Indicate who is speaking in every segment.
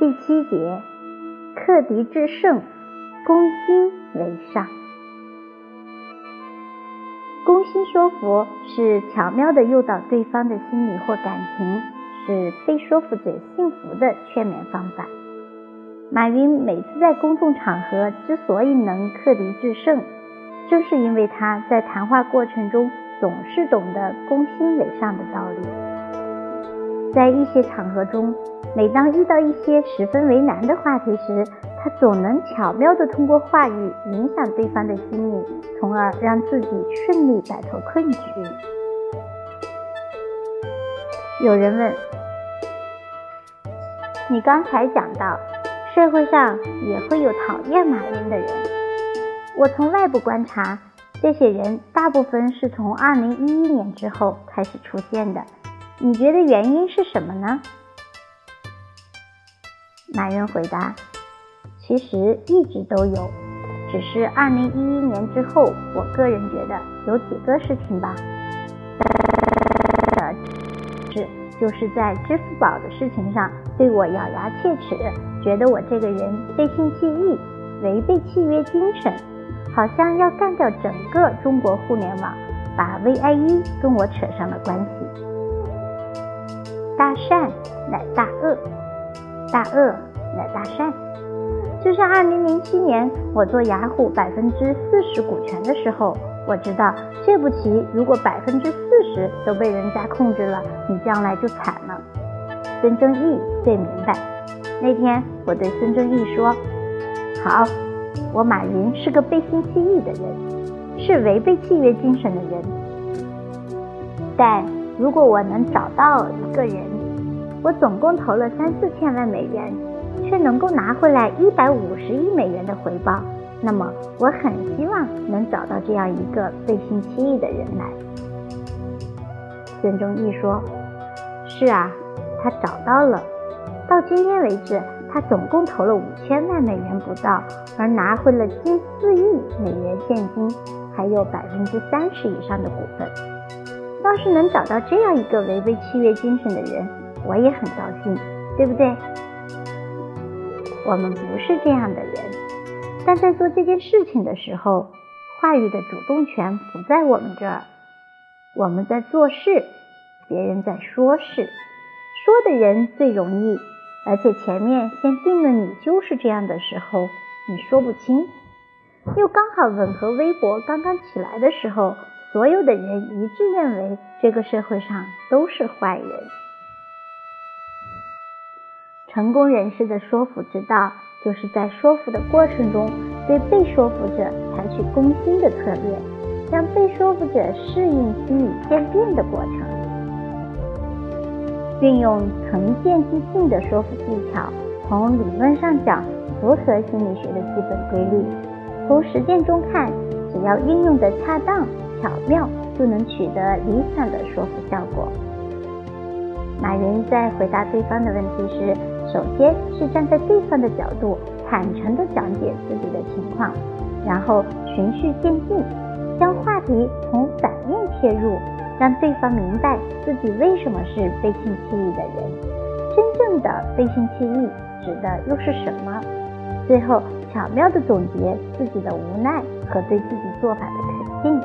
Speaker 1: 第七节，克敌制胜，攻心为上。攻心说服是巧妙地诱导对方的心理或感情，是被说服者幸福的劝勉方法。马云每次在公众场合之所以能克敌制胜，正是因为他在谈话过程中总是懂得攻心为上的道理。在一些场合中，每当遇到一些十分为难的话题时，他总能巧妙地通过话语影响对方的心理，从而让自己顺利摆脱困局。有人问：“你刚才讲到，社会上也会有讨厌马云的人。我从外部观察，这些人大部分是从2011年之后开始出现的。你觉得原因是什么呢？”马云回答。其实一直都有，只是二零一一年之后，我个人觉得有几个事情吧。是就是在支付宝的事情上对我咬牙切齿，觉得我这个人背信弃义，违背契约精神，好像要干掉整个中国互联网，把 VIE 跟我扯上了关系。大善乃大恶，大恶乃大善。就像二零零七年我做雅虎百分之四十股权的时候，我知道这步棋如果百分之四十都被人家控制了，你将来就惨了。孙正义最明白。那天我对孙正义说：“好，我马云是个背信弃义的人，是违背契约精神的人。但如果我能找到一个人，我总共投了三四千万美元。”却能够拿回来一百五十亿美元的回报，那么我很希望能找到这样一个背信弃义的人来。孙正义说：“是啊，他找到了。到今天为止，他总共投了五千万美元不到，而拿回了近四亿美元现金，还有百分之三十以上的股份。要是能找到这样一个违背契约精神的人，我也很高兴，对不对？”我们不是这样的人，但在做这件事情的时候，话语的主动权不在我们这儿。我们在做事，别人在说事。说的人最容易，而且前面先定了你就是这样的时候，你说不清。又刚好吻合微博刚刚起来的时候，所有的人一致认为这个社会上都是坏人。成功人士的说服之道，就是在说服的过程中，对被说服者采取攻心的策略，让被说服者适应心理渐变的过程。运用层渐递进的说服技巧，从理论上讲符合心理学的基本规律；从实践中看，只要运用的恰当巧妙，就能取得理想的说服效果。马云在回答对方的问题时，首先是站在对方的角度，坦诚地讲解自己的情况，然后循序渐进，将话题从反面切入，让对方明白自己为什么是背信弃义的人，真正的背信弃义指的又是什么？最后巧妙地总结自己的无奈和对自己做法的肯定，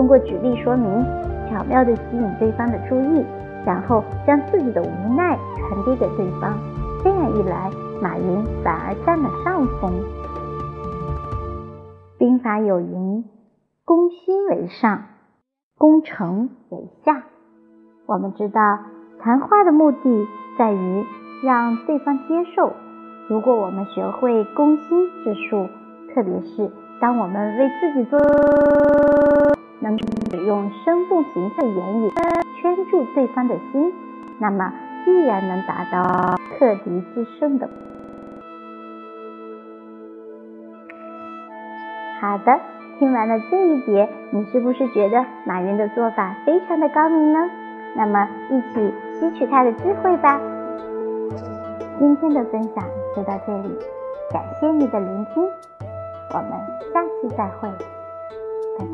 Speaker 1: 通过举例说明，巧妙地吸引对方的注意。然后将自己的无奈传递给对方，这样一来，马云反而占了上风。兵法有云：“攻心为上，攻城为下。”我们知道，谈话的目的在于让对方接受。如果我们学会攻心之术，特别是当我们为自己做，能使用生动形象言语。圈住对方的心，那么必然能达到克敌制胜的。好的，听完了这一节，你是不是觉得马云的做法非常的高明呢？那么一起吸取他的智慧吧。今天的分享就到这里，感谢你的聆听，我们下期再会，拜拜。